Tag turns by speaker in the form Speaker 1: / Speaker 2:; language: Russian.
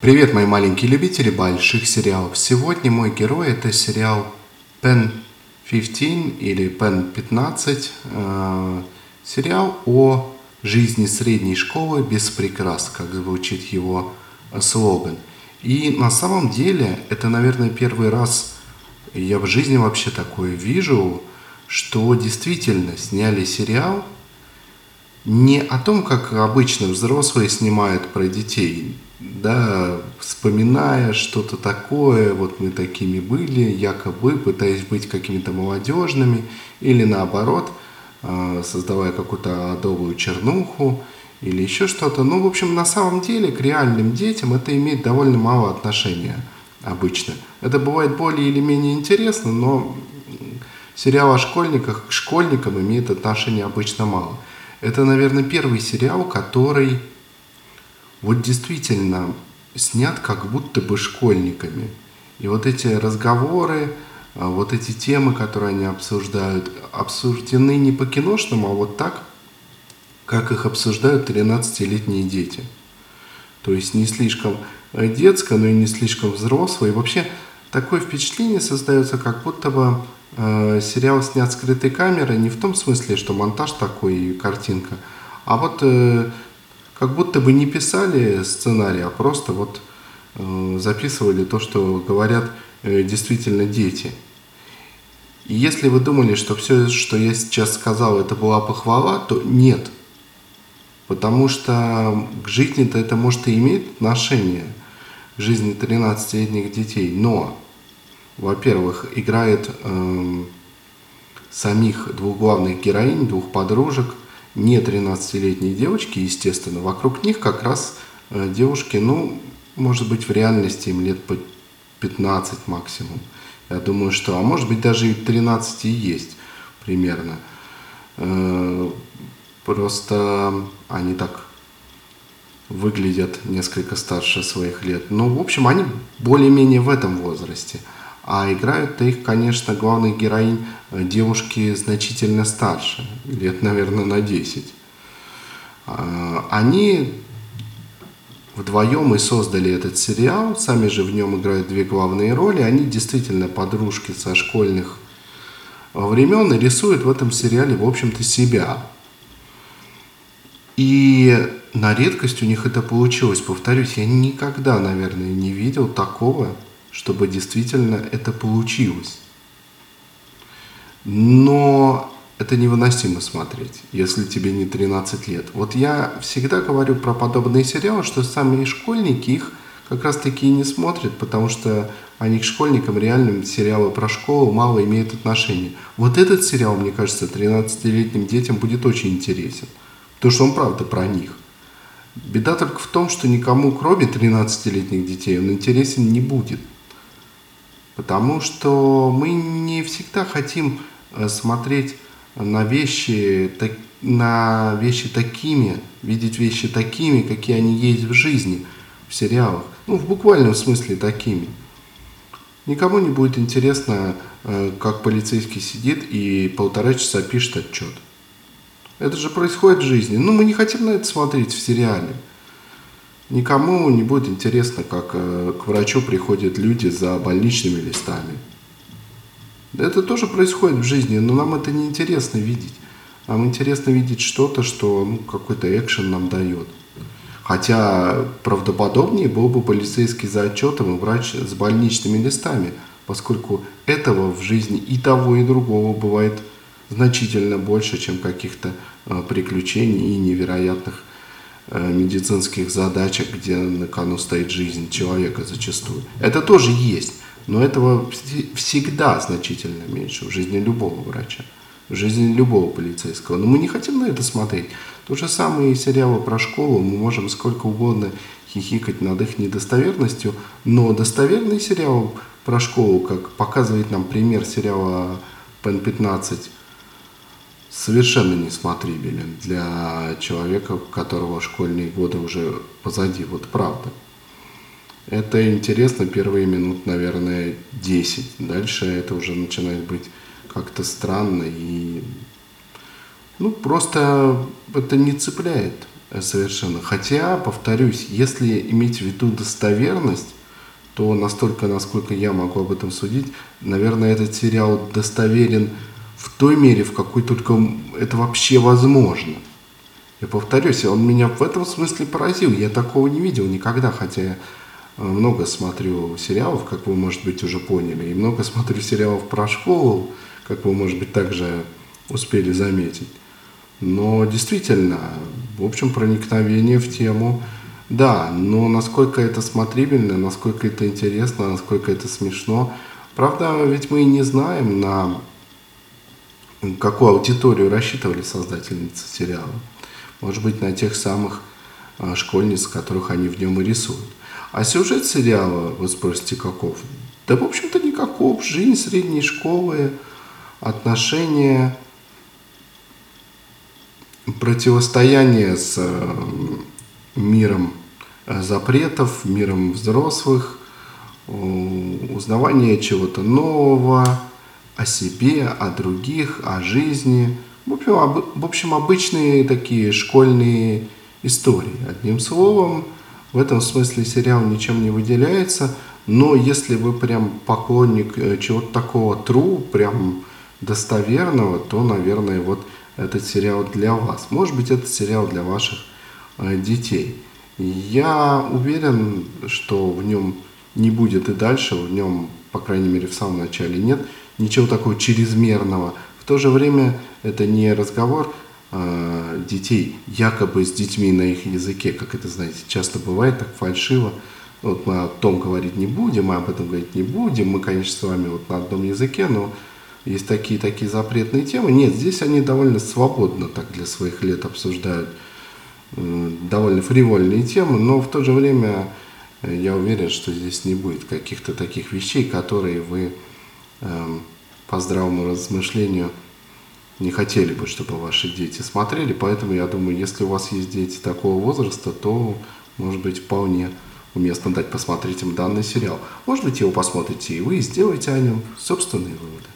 Speaker 1: Привет, мои маленькие любители больших сериалов. Сегодня мой герой это сериал Pen 15 или Pen 15. Э, сериал о жизни средней школы без прикрас, как звучит его слоган. И на самом деле это, наверное, первый раз я в жизни вообще такое вижу, что действительно сняли сериал не о том, как обычно взрослые снимают про детей, да, вспоминая что-то такое, вот мы такими были, якобы пытаясь быть какими-то молодежными, или наоборот, а, создавая какую-то адовую чернуху, или еще что-то. Ну, в общем, на самом деле к реальным детям это имеет довольно мало отношения обычно. Это бывает более или менее интересно, но сериал о школьниках к школьникам имеет отношение обычно мало. Это, наверное, первый сериал, который вот действительно снят как будто бы школьниками. И вот эти разговоры, а, вот эти темы, которые они обсуждают, обсуждены не по-киношному, а вот так, как их обсуждают 13-летние дети. То есть не слишком э, детско, но и не слишком взросло. И вообще такое впечатление создается, как будто бы э, сериал снят скрытой камерой, не в том смысле, что монтаж такой и картинка, а вот э, как будто бы не писали сценарий, а просто вот э, записывали то, что говорят э, действительно дети. И если вы думали, что все, что я сейчас сказал, это была похвала, то нет. Потому что к жизни-то это может и имеет отношение, к жизни 13-летних детей. Но, во-первых, играет э, самих двух главных героинь, двух подружек – не 13-летние девочки, естественно, вокруг них как раз э, девушки, ну, может быть, в реальности им лет по 15 максимум. Я думаю, что, а может быть, даже и 13 и есть примерно. Э, просто они так выглядят несколько старше своих лет. Ну, в общем, они более-менее в этом возрасте. А играют-то их, конечно, главных героинь э, девушки значительно старше, лет, наверное, на 10. А, они вдвоем и создали этот сериал, сами же в нем играют две главные роли. Они действительно подружки со школьных времен и рисуют в этом сериале, в общем-то, себя. И на редкость у них это получилось. Повторюсь, я никогда, наверное, не видел такого чтобы действительно это получилось. Но это невыносимо смотреть, если тебе не 13 лет. Вот я всегда говорю про подобные сериалы, что сами школьники их как раз таки и не смотрят, потому что они к школьникам реальным сериалы про школу мало имеют отношения. Вот этот сериал, мне кажется, 13-летним детям будет очень интересен, потому что он правда про них. Беда только в том, что никому, кроме 13-летних детей, он интересен не будет. Потому что мы не всегда хотим э, смотреть на вещи, на вещи такими, видеть вещи такими, какие они есть в жизни, в сериалах. Ну, в буквальном смысле такими. Никому не будет интересно, э, как полицейский сидит и полтора часа пишет отчет. Это же происходит в жизни. Ну, мы не хотим на это смотреть в сериале. Никому не будет интересно, как э, к врачу приходят люди за больничными листами. Это тоже происходит в жизни, но нам это не интересно видеть. Нам интересно видеть что-то, что ну, какой-то экшен нам дает. Хотя правдоподобнее был бы полицейский за отчетом и врач с больничными листами, поскольку этого в жизни и того, и другого бывает значительно больше, чем каких-то э, приключений и невероятных медицинских задачах, где на кону стоит жизнь человека зачастую. Это тоже есть, но этого всегда значительно меньше в жизни любого врача, в жизни любого полицейского. Но мы не хотим на это смотреть. То же самое и сериалы про школу, мы можем сколько угодно хихикать над их недостоверностью, но достоверный сериал про школу, как показывает нам пример сериала Пен 15 совершенно несмотрибелен для человека, у которого школьные годы уже позади, вот правда. Это интересно первые минут, наверное, 10. Дальше это уже начинает быть как-то странно и ну, просто это не цепляет. совершенно. Хотя, повторюсь, если иметь в виду достоверность, то настолько, насколько я могу об этом судить, наверное, этот сериал достоверен в той мере, в какой только это вообще возможно. Я повторюсь, он меня в этом смысле поразил. Я такого не видел никогда, хотя я э, много смотрю сериалов, как вы, может быть, уже поняли, и много смотрю сериалов про школу, как вы, может быть, также успели заметить. Но действительно, в общем, проникновение в тему – да, но насколько это смотрибельно, насколько это интересно, насколько это смешно. Правда, ведь мы не знаем, на какую аудиторию рассчитывали создательницы сериала. Может быть, на тех самых а, школьниц, которых они в нем и рисуют. А сюжет сериала, вы спросите, каков? Да, в общем-то, никаков. Жизнь средней школы, отношения, противостояние с миром э, запретов, миром взрослых, узнавание чего-то нового о себе, о других, о жизни. В общем, об, в общем, обычные такие школьные истории. Одним словом, в этом смысле сериал ничем не выделяется, но если вы прям поклонник э, чего-то такого true, прям достоверного, то, наверное, вот этот сериал для вас. Может быть, этот сериал для ваших Э, детей. Я уверен, что в нем не будет и дальше, в нем, по крайней мере, в самом начале нет ничего такого чрезмерного. В то же время это не разговор э, детей якобы с детьми на их языке, как это, знаете, часто бывает так фальшиво. Вот мы о том говорить не будем, мы об этом говорить не будем. Мы, конечно, с вами вот на одном языке, но есть такие-такие запретные темы. Нет, здесь они довольно свободно так для своих лет обсуждают довольно фривольные темы, но в то же время э, я уверен, что здесь не будет каких-то таких вещей, которые вы по здравому размышлению не хотели бы, чтобы ваши дети смотрели. Поэтому я думаю, если у вас есть дети такого возраста, то, может быть, вполне уместно дать посмотреть им данный сериал. Может быть, его посмотрите и вы, и сделаете о нем собственные выводы.